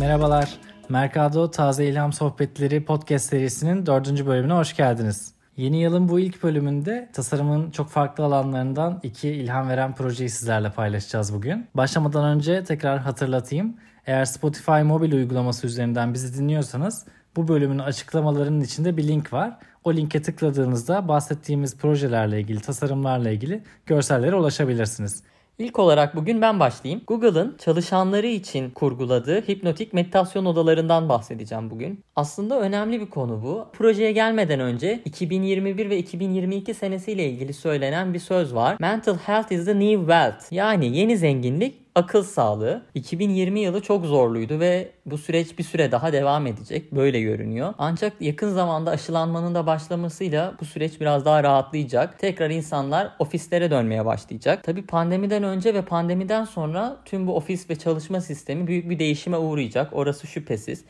Merhabalar. Mercado Taze İlham Sohbetleri podcast serisinin dördüncü bölümüne hoş geldiniz. Yeni yılın bu ilk bölümünde tasarımın çok farklı alanlarından iki ilham veren projeyi sizlerle paylaşacağız bugün. Başlamadan önce tekrar hatırlatayım. Eğer Spotify mobil uygulaması üzerinden bizi dinliyorsanız bu bölümün açıklamalarının içinde bir link var. O linke tıkladığınızda bahsettiğimiz projelerle ilgili, tasarımlarla ilgili görsellere ulaşabilirsiniz. İlk olarak bugün ben başlayayım. Google'ın çalışanları için kurguladığı hipnotik meditasyon odalarından bahsedeceğim bugün. Aslında önemli bir konu bu. Projeye gelmeden önce 2021 ve 2022 senesiyle ilgili söylenen bir söz var. Mental health is the new wealth. Yani yeni zenginlik akıl sağlığı. 2020 yılı çok zorluydu ve bu süreç bir süre daha devam edecek. Böyle görünüyor. Ancak yakın zamanda aşılanmanın da başlamasıyla bu süreç biraz daha rahatlayacak. Tekrar insanlar ofislere dönmeye başlayacak. Tabii pandemiden önce ve pandemiden sonra tüm bu ofis ve çalışma sistemi büyük bir değişime uğrayacak. Orası şüphesiz.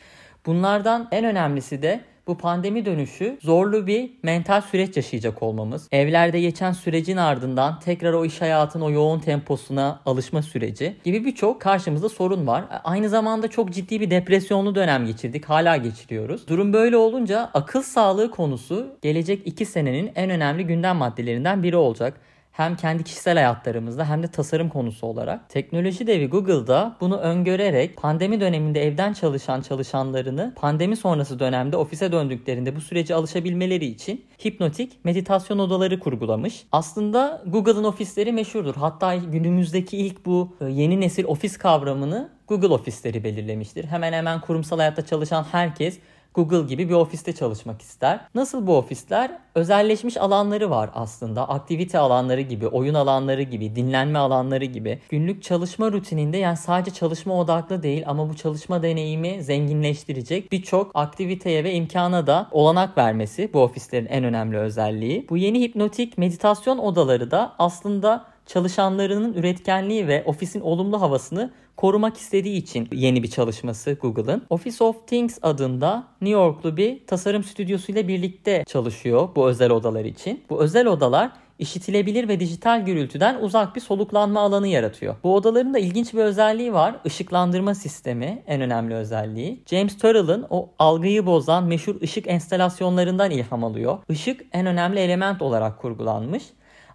Bunlardan en önemlisi de bu pandemi dönüşü zorlu bir mental süreç yaşayacak olmamız. Evlerde geçen sürecin ardından tekrar o iş hayatının o yoğun temposuna alışma süreci gibi birçok karşımızda sorun var. Aynı zamanda çok ciddi bir depresyonlu dönem geçirdik. Hala geçiriyoruz. Durum böyle olunca akıl sağlığı konusu gelecek 2 senenin en önemli gündem maddelerinden biri olacak hem kendi kişisel hayatlarımızda hem de tasarım konusu olarak. Teknoloji devi Google'da bunu öngörerek pandemi döneminde evden çalışan çalışanlarını pandemi sonrası dönemde ofise döndüklerinde bu sürece alışabilmeleri için hipnotik meditasyon odaları kurgulamış. Aslında Google'ın ofisleri meşhurdur. Hatta günümüzdeki ilk bu e, yeni nesil ofis kavramını Google ofisleri belirlemiştir. Hemen hemen kurumsal hayatta çalışan herkes Google gibi bir ofiste çalışmak ister. Nasıl bu ofisler? Özelleşmiş alanları var aslında. Aktivite alanları gibi, oyun alanları gibi, dinlenme alanları gibi. Günlük çalışma rutininde yani sadece çalışma odaklı değil ama bu çalışma deneyimi zenginleştirecek birçok aktiviteye ve imkana da olanak vermesi bu ofislerin en önemli özelliği. Bu yeni hipnotik meditasyon odaları da aslında çalışanlarının üretkenliği ve ofisin olumlu havasını korumak istediği için yeni bir çalışması Google'ın. Office of Things adında New Yorklu bir tasarım stüdyosuyla birlikte çalışıyor bu özel odalar için. Bu özel odalar işitilebilir ve dijital gürültüden uzak bir soluklanma alanı yaratıyor. Bu odaların da ilginç bir özelliği var. Işıklandırma sistemi en önemli özelliği. James Turrell'ın o algıyı bozan meşhur ışık enstalasyonlarından ilham alıyor. Işık en önemli element olarak kurgulanmış.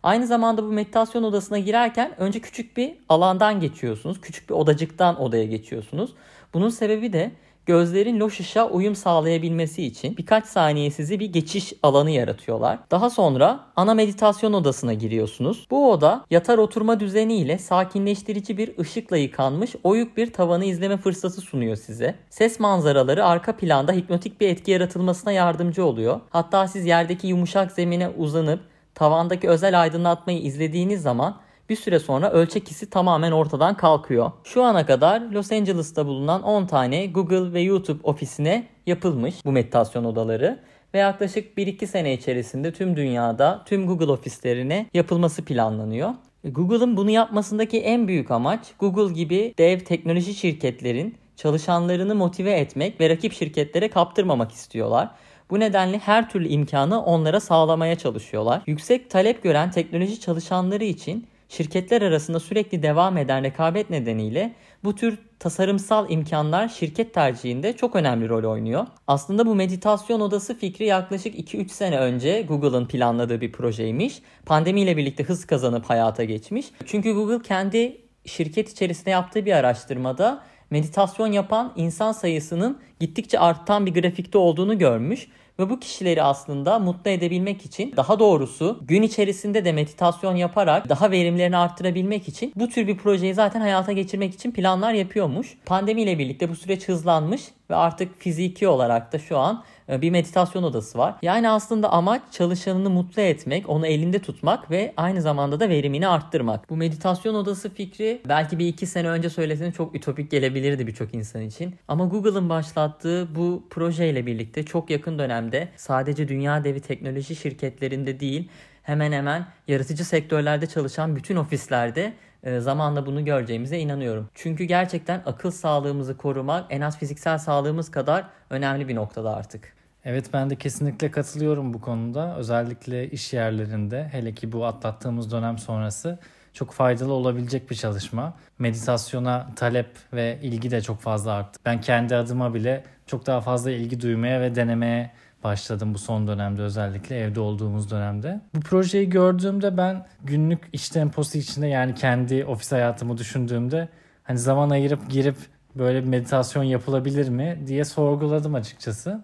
Aynı zamanda bu meditasyon odasına girerken önce küçük bir alandan geçiyorsunuz. Küçük bir odacıktan odaya geçiyorsunuz. Bunun sebebi de gözlerin loş ışığa uyum sağlayabilmesi için birkaç saniye sizi bir geçiş alanı yaratıyorlar. Daha sonra ana meditasyon odasına giriyorsunuz. Bu oda yatar oturma düzeniyle sakinleştirici bir ışıkla yıkanmış oyuk bir tavanı izleme fırsatı sunuyor size. Ses manzaraları arka planda hipnotik bir etki yaratılmasına yardımcı oluyor. Hatta siz yerdeki yumuşak zemine uzanıp tavandaki özel aydınlatmayı izlediğiniz zaman bir süre sonra ölçek hissi tamamen ortadan kalkıyor. Şu ana kadar Los Angeles'ta bulunan 10 tane Google ve YouTube ofisine yapılmış bu meditasyon odaları ve yaklaşık 1-2 sene içerisinde tüm dünyada tüm Google ofislerine yapılması planlanıyor. Google'ın bunu yapmasındaki en büyük amaç Google gibi dev teknoloji şirketlerin çalışanlarını motive etmek ve rakip şirketlere kaptırmamak istiyorlar. Bu nedenle her türlü imkanı onlara sağlamaya çalışıyorlar. Yüksek talep gören teknoloji çalışanları için şirketler arasında sürekli devam eden rekabet nedeniyle bu tür tasarımsal imkanlar şirket tercihinde çok önemli rol oynuyor. Aslında bu meditasyon odası fikri yaklaşık 2-3 sene önce Google'ın planladığı bir projeymiş. Pandemiyle birlikte hız kazanıp hayata geçmiş. Çünkü Google kendi şirket içerisinde yaptığı bir araştırmada meditasyon yapan insan sayısının gittikçe artan bir grafikte olduğunu görmüş ve bu kişileri aslında mutlu edebilmek için daha doğrusu gün içerisinde de meditasyon yaparak daha verimlerini arttırabilmek için bu tür bir projeyi zaten hayata geçirmek için planlar yapıyormuş. Pandemiyle birlikte bu süreç hızlanmış ve artık fiziki olarak da şu an e, bir meditasyon odası var. Yani aslında amaç çalışanını mutlu etmek, onu elinde tutmak ve aynı zamanda da verimini arttırmak. Bu meditasyon odası fikri belki bir iki sene önce söylesene çok ütopik gelebilirdi birçok insan için. Ama Google'ın başlattığı bu projeyle birlikte çok yakın dönemde sadece dünya devi teknoloji şirketlerinde değil hemen hemen yaratıcı sektörlerde çalışan bütün ofislerde e, zamanla bunu göreceğimize inanıyorum. Çünkü gerçekten akıl sağlığımızı korumak en az fiziksel sağlığımız kadar önemli bir noktada artık. Evet ben de kesinlikle katılıyorum bu konuda. Özellikle iş yerlerinde hele ki bu atlattığımız dönem sonrası çok faydalı olabilecek bir çalışma. Meditasyona talep ve ilgi de çok fazla arttı. Ben kendi adıma bile çok daha fazla ilgi duymaya ve denemeye başladım bu son dönemde özellikle evde olduğumuz dönemde. Bu projeyi gördüğümde ben günlük iş temposu içinde yani kendi ofis hayatımı düşündüğümde hani zaman ayırıp girip böyle bir meditasyon yapılabilir mi diye sorguladım açıkçası.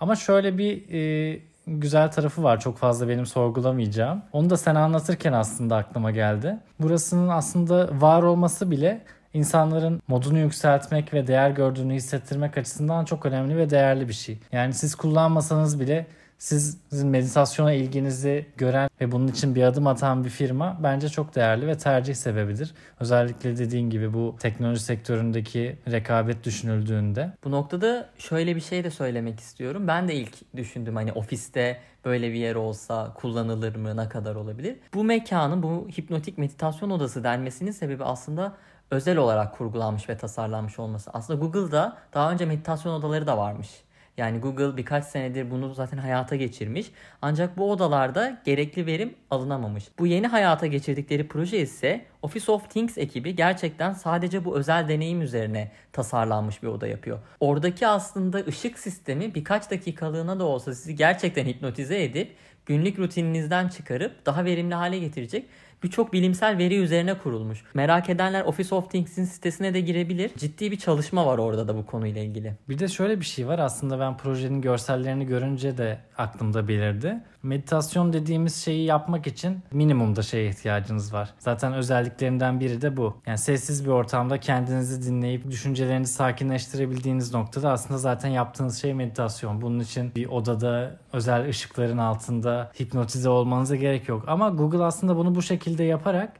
Ama şöyle bir e, güzel tarafı var çok fazla benim sorgulamayacağım. Onu da sen anlatırken aslında aklıma geldi. Burasının aslında var olması bile insanların modunu yükseltmek ve değer gördüğünü hissettirmek açısından çok önemli ve değerli bir şey. Yani siz kullanmasanız bile sizin meditasyona ilginizi gören ve bunun için bir adım atan bir firma bence çok değerli ve tercih sebebidir. Özellikle dediğin gibi bu teknoloji sektöründeki rekabet düşünüldüğünde. Bu noktada şöyle bir şey de söylemek istiyorum. Ben de ilk düşündüm hani ofiste böyle bir yer olsa kullanılır mı, ne kadar olabilir? Bu mekanın bu hipnotik meditasyon odası denmesinin sebebi aslında özel olarak kurgulanmış ve tasarlanmış olması. Aslında Google'da daha önce meditasyon odaları da varmış. Yani Google birkaç senedir bunu zaten hayata geçirmiş. Ancak bu odalarda gerekli verim alınamamış. Bu yeni hayata geçirdikleri proje ise Office of Things ekibi gerçekten sadece bu özel deneyim üzerine tasarlanmış bir oda yapıyor. Oradaki aslında ışık sistemi birkaç dakikalığına da olsa sizi gerçekten hipnotize edip günlük rutininizden çıkarıp daha verimli hale getirecek birçok bilimsel veri üzerine kurulmuş. Merak edenler Office of Things'in sitesine de girebilir. Ciddi bir çalışma var orada da bu konuyla ilgili. Bir de şöyle bir şey var aslında ben projenin görsellerini görünce de aklımda belirdi. Meditasyon dediğimiz şeyi yapmak için minimumda şeye ihtiyacınız var. Zaten özelliklerinden biri de bu. Yani sessiz bir ortamda kendinizi dinleyip düşüncelerinizi sakinleştirebildiğiniz noktada aslında zaten yaptığınız şey meditasyon. Bunun için bir odada özel ışıkların altında hipnotize olmanıza gerek yok. Ama Google aslında bunu bu şekilde yaparak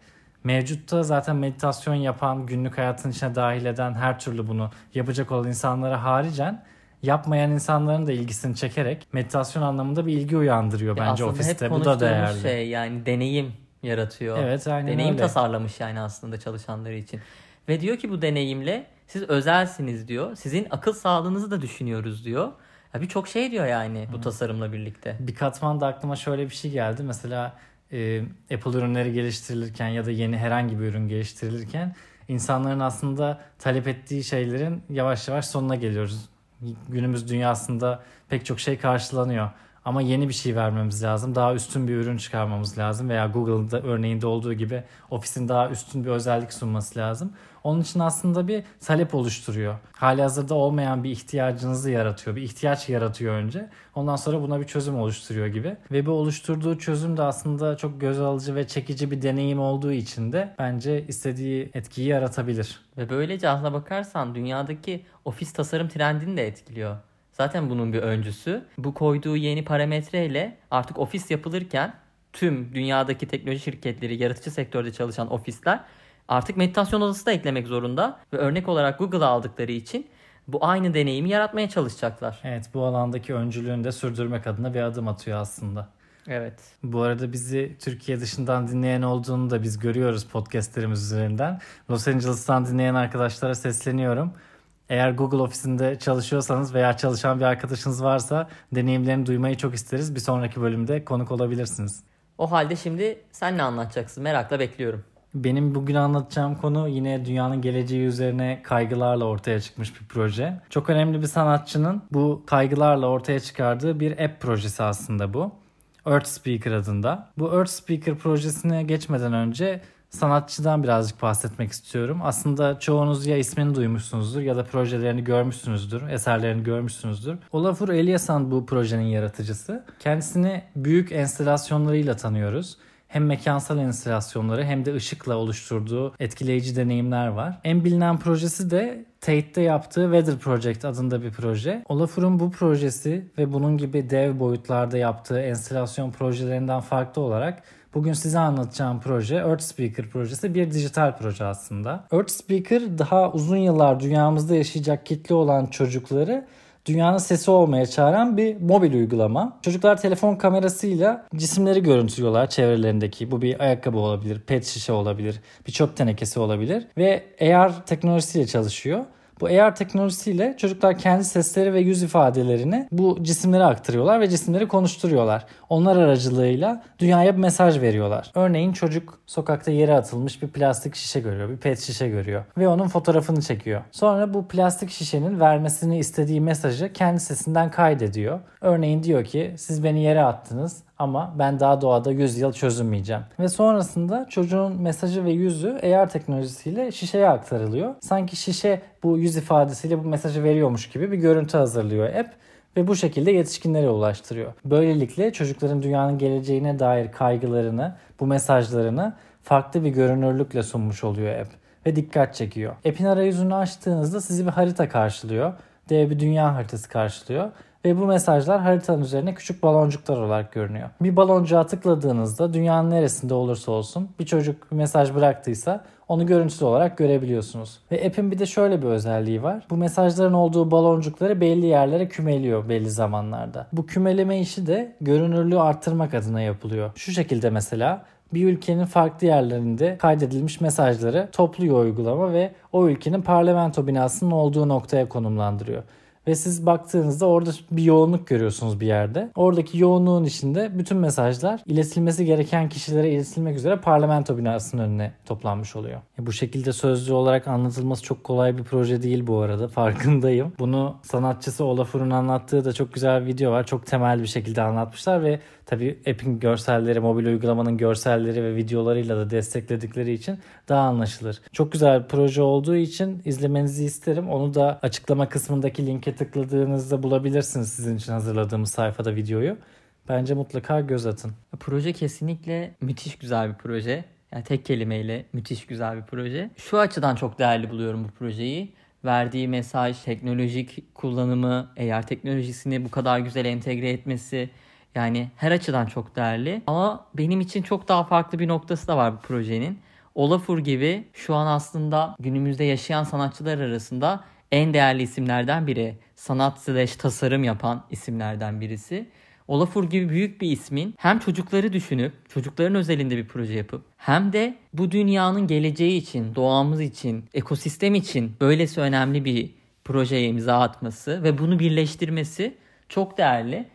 mevcutta zaten meditasyon yapan, günlük hayatın içine dahil eden her türlü bunu yapacak olan insanlara haricen yapmayan insanların da ilgisini çekerek meditasyon anlamında bir ilgi uyandırıyor bence aslında ofiste. Hep Bu da değerli. şey yani deneyim yaratıyor. Evet aynen deneyim öyle. tasarlamış yani aslında çalışanları için. Ve diyor ki bu deneyimle siz özelsiniz diyor. Sizin akıl sağlığınızı da düşünüyoruz diyor. Ya birçok şey diyor yani bu tasarımla birlikte. Bir katman da aklıma şöyle bir şey geldi. Mesela e, Apple ürünleri geliştirilirken ya da yeni herhangi bir ürün geliştirilirken insanların aslında talep ettiği şeylerin yavaş yavaş sonuna geliyoruz. Günümüz dünyasında pek çok şey karşılanıyor. Ama yeni bir şey vermemiz lazım. Daha üstün bir ürün çıkarmamız lazım. Veya Google'da örneğinde olduğu gibi ofisin daha üstün bir özellik sunması lazım. Onun için aslında bir talep oluşturuyor. Hali hazırda olmayan bir ihtiyacınızı yaratıyor. Bir ihtiyaç yaratıyor önce. Ondan sonra buna bir çözüm oluşturuyor gibi. Ve bu oluşturduğu çözüm de aslında çok göz alıcı ve çekici bir deneyim olduğu için de bence istediği etkiyi yaratabilir. Ve böylece aslına bakarsan dünyadaki ofis tasarım trendini de etkiliyor. Zaten bunun bir öncüsü. Bu koyduğu yeni parametreyle artık ofis yapılırken tüm dünyadaki teknoloji şirketleri, yaratıcı sektörde çalışan ofisler artık meditasyon odası da eklemek zorunda ve örnek olarak Google'a aldıkları için bu aynı deneyimi yaratmaya çalışacaklar. Evet bu alandaki öncülüğünü de sürdürmek adına bir adım atıyor aslında. Evet. Bu arada bizi Türkiye dışından dinleyen olduğunu da biz görüyoruz podcastlerimiz üzerinden. Los Angeles'tan dinleyen arkadaşlara sesleniyorum. Eğer Google ofisinde çalışıyorsanız veya çalışan bir arkadaşınız varsa deneyimlerini duymayı çok isteriz. Bir sonraki bölümde konuk olabilirsiniz. O halde şimdi sen ne anlatacaksın? Merakla bekliyorum. Benim bugün anlatacağım konu yine dünyanın geleceği üzerine kaygılarla ortaya çıkmış bir proje. Çok önemli bir sanatçının bu kaygılarla ortaya çıkardığı bir app projesi aslında bu. Earth Speaker adında. Bu Earth Speaker projesine geçmeden önce sanatçıdan birazcık bahsetmek istiyorum. Aslında çoğunuz ya ismini duymuşsunuzdur ya da projelerini görmüşsünüzdür, eserlerini görmüşsünüzdür. Olafur Eliasson bu projenin yaratıcısı. Kendisini büyük enstalasyonlarıyla tanıyoruz hem mekansal enstalasyonları hem de ışıkla oluşturduğu etkileyici deneyimler var. En bilinen projesi de Tate'de yaptığı Weather Project adında bir proje. Olafur'un bu projesi ve bunun gibi dev boyutlarda yaptığı enstalasyon projelerinden farklı olarak Bugün size anlatacağım proje Earth Speaker projesi bir dijital proje aslında. Earth Speaker daha uzun yıllar dünyamızda yaşayacak kitle olan çocukları dünyanın sesi olmaya çağıran bir mobil uygulama. Çocuklar telefon kamerasıyla cisimleri görüntülüyorlar çevrelerindeki. Bu bir ayakkabı olabilir, pet şişe olabilir, bir çöp tenekesi olabilir ve AR teknolojisiyle çalışıyor. Bu AR teknolojisiyle çocuklar kendi sesleri ve yüz ifadelerini bu cisimlere aktarıyorlar ve cisimleri konuşturuyorlar. Onlar aracılığıyla dünyaya bir mesaj veriyorlar. Örneğin çocuk sokakta yere atılmış bir plastik şişe görüyor, bir pet şişe görüyor ve onun fotoğrafını çekiyor. Sonra bu plastik şişenin vermesini istediği mesajı kendi sesinden kaydediyor. Örneğin diyor ki siz beni yere attınız ama ben daha doğada 100 yıl çözülmeyeceğim. Ve sonrasında çocuğun mesajı ve yüzü AR teknolojisiyle şişeye aktarılıyor. Sanki şişe bu yüz ifadesiyle bu mesajı veriyormuş gibi bir görüntü hazırlıyor app ve bu şekilde yetişkinlere ulaştırıyor. Böylelikle çocukların dünyanın geleceğine dair kaygılarını, bu mesajlarını farklı bir görünürlükle sunmuş oluyor app ve dikkat çekiyor. App'in arayüzünü açtığınızda sizi bir harita karşılıyor. Dev bir dünya haritası karşılıyor ve bu mesajlar haritanın üzerine küçük baloncuklar olarak görünüyor. Bir baloncuğa tıkladığınızda dünyanın neresinde olursa olsun bir çocuk bir mesaj bıraktıysa onu görüntülü olarak görebiliyorsunuz. Ve app'in bir de şöyle bir özelliği var. Bu mesajların olduğu baloncukları belli yerlere kümeliyor belli zamanlarda. Bu kümeleme işi de görünürlüğü arttırmak adına yapılıyor. Şu şekilde mesela bir ülkenin farklı yerlerinde kaydedilmiş mesajları topluyor uygulama ve o ülkenin parlamento binasının olduğu noktaya konumlandırıyor. Ve siz baktığınızda orada bir yoğunluk görüyorsunuz bir yerde. Oradaki yoğunluğun içinde bütün mesajlar iletilmesi gereken kişilere iletilmek üzere parlamento binasının önüne toplanmış oluyor. Bu şekilde sözlü olarak anlatılması çok kolay bir proje değil bu arada. Farkındayım. Bunu sanatçısı Olafur'un anlattığı da çok güzel bir video var. Çok temel bir şekilde anlatmışlar ve tabii app'in görselleri, mobil uygulamanın görselleri ve videolarıyla da destekledikleri için daha anlaşılır. Çok güzel bir proje olduğu için izlemenizi isterim. Onu da açıklama kısmındaki linke tıkladığınızda bulabilirsiniz sizin için hazırladığımız sayfada videoyu. Bence mutlaka göz atın. Proje kesinlikle müthiş güzel bir proje. Yani tek kelimeyle müthiş güzel bir proje. Şu açıdan çok değerli buluyorum bu projeyi. Verdiği mesaj, teknolojik kullanımı, AR teknolojisini bu kadar güzel entegre etmesi, yani her açıdan çok değerli. Ama benim için çok daha farklı bir noktası da var bu projenin. Olafur gibi şu an aslında günümüzde yaşayan sanatçılar arasında en değerli isimlerden biri. Sanat slash tasarım yapan isimlerden birisi. Olafur gibi büyük bir ismin hem çocukları düşünüp çocukların özelinde bir proje yapıp hem de bu dünyanın geleceği için, doğamız için, ekosistem için böylesi önemli bir projeye imza atması ve bunu birleştirmesi çok değerli.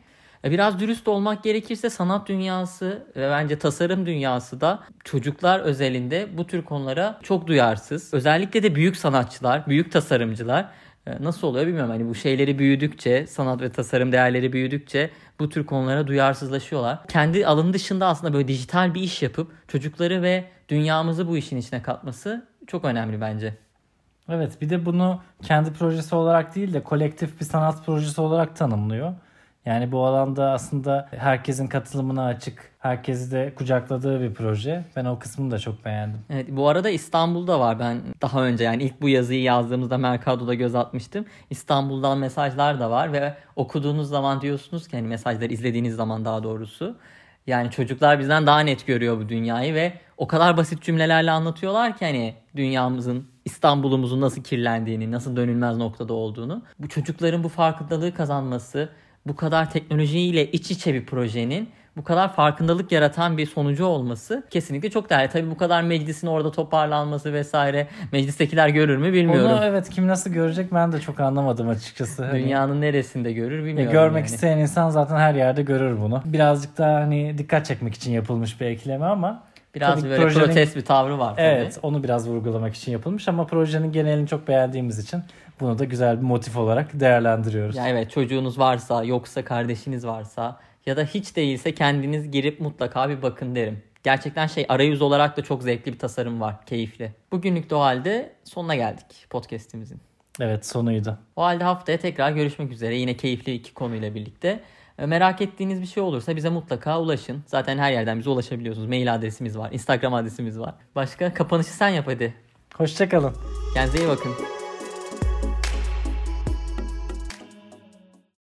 E, biraz dürüst olmak gerekirse sanat dünyası ve bence tasarım dünyası da çocuklar özelinde bu tür konulara çok duyarsız. Özellikle de büyük sanatçılar, büyük tasarımcılar e, nasıl oluyor bilmiyorum. Hani bu şeyleri büyüdükçe, sanat ve tasarım değerleri büyüdükçe bu tür konulara duyarsızlaşıyorlar. Kendi alanı dışında aslında böyle dijital bir iş yapıp çocukları ve dünyamızı bu işin içine katması çok önemli bence. Evet bir de bunu kendi projesi olarak değil de kolektif bir sanat projesi olarak tanımlıyor. Yani bu alanda aslında herkesin katılımına açık, herkesi de kucakladığı bir proje. Ben o kısmını da çok beğendim. Evet, bu arada İstanbul'da var. Ben daha önce yani ilk bu yazıyı yazdığımızda Mercado'da göz atmıştım. İstanbul'dan mesajlar da var ve okuduğunuz zaman diyorsunuz ki hani mesajları izlediğiniz zaman daha doğrusu. Yani çocuklar bizden daha net görüyor bu dünyayı ve o kadar basit cümlelerle anlatıyorlar ki hani dünyamızın İstanbul'umuzun nasıl kirlendiğini, nasıl dönülmez noktada olduğunu. Bu çocukların bu farkındalığı kazanması, bu kadar teknolojiyle iç içe bir projenin bu kadar farkındalık yaratan bir sonucu olması kesinlikle çok değerli. Tabii bu kadar meclisin orada toparlanması vesaire meclistekiler görür mü bilmiyorum. Onu evet kim nasıl görecek ben de çok anlamadım açıkçası. Hani Dünyanın neresinde görür bilmiyorum. E, görmek yani. isteyen insan zaten her yerde görür bunu. Birazcık daha hani dikkat çekmek için yapılmış bir ekleme ama Biraz tabii böyle projenin, protest bir tavrı var. Tabii. Evet onu biraz vurgulamak için yapılmış ama projenin genelini çok beğendiğimiz için bunu da güzel bir motif olarak değerlendiriyoruz. Ya evet çocuğunuz varsa yoksa kardeşiniz varsa ya da hiç değilse kendiniz girip mutlaka bir bakın derim. Gerçekten şey arayüz olarak da çok zevkli bir tasarım var. Keyifli. Bugünlük de o halde sonuna geldik podcastimizin. Evet sonuydu. O halde haftaya tekrar görüşmek üzere. Yine keyifli iki konuyla birlikte. E, merak ettiğiniz bir şey olursa bize mutlaka ulaşın. Zaten her yerden bize ulaşabiliyorsunuz. Mail adresimiz var. Instagram adresimiz var. Başka kapanışı sen yap hadi. Hoşçakalın. Kendinize iyi bakın.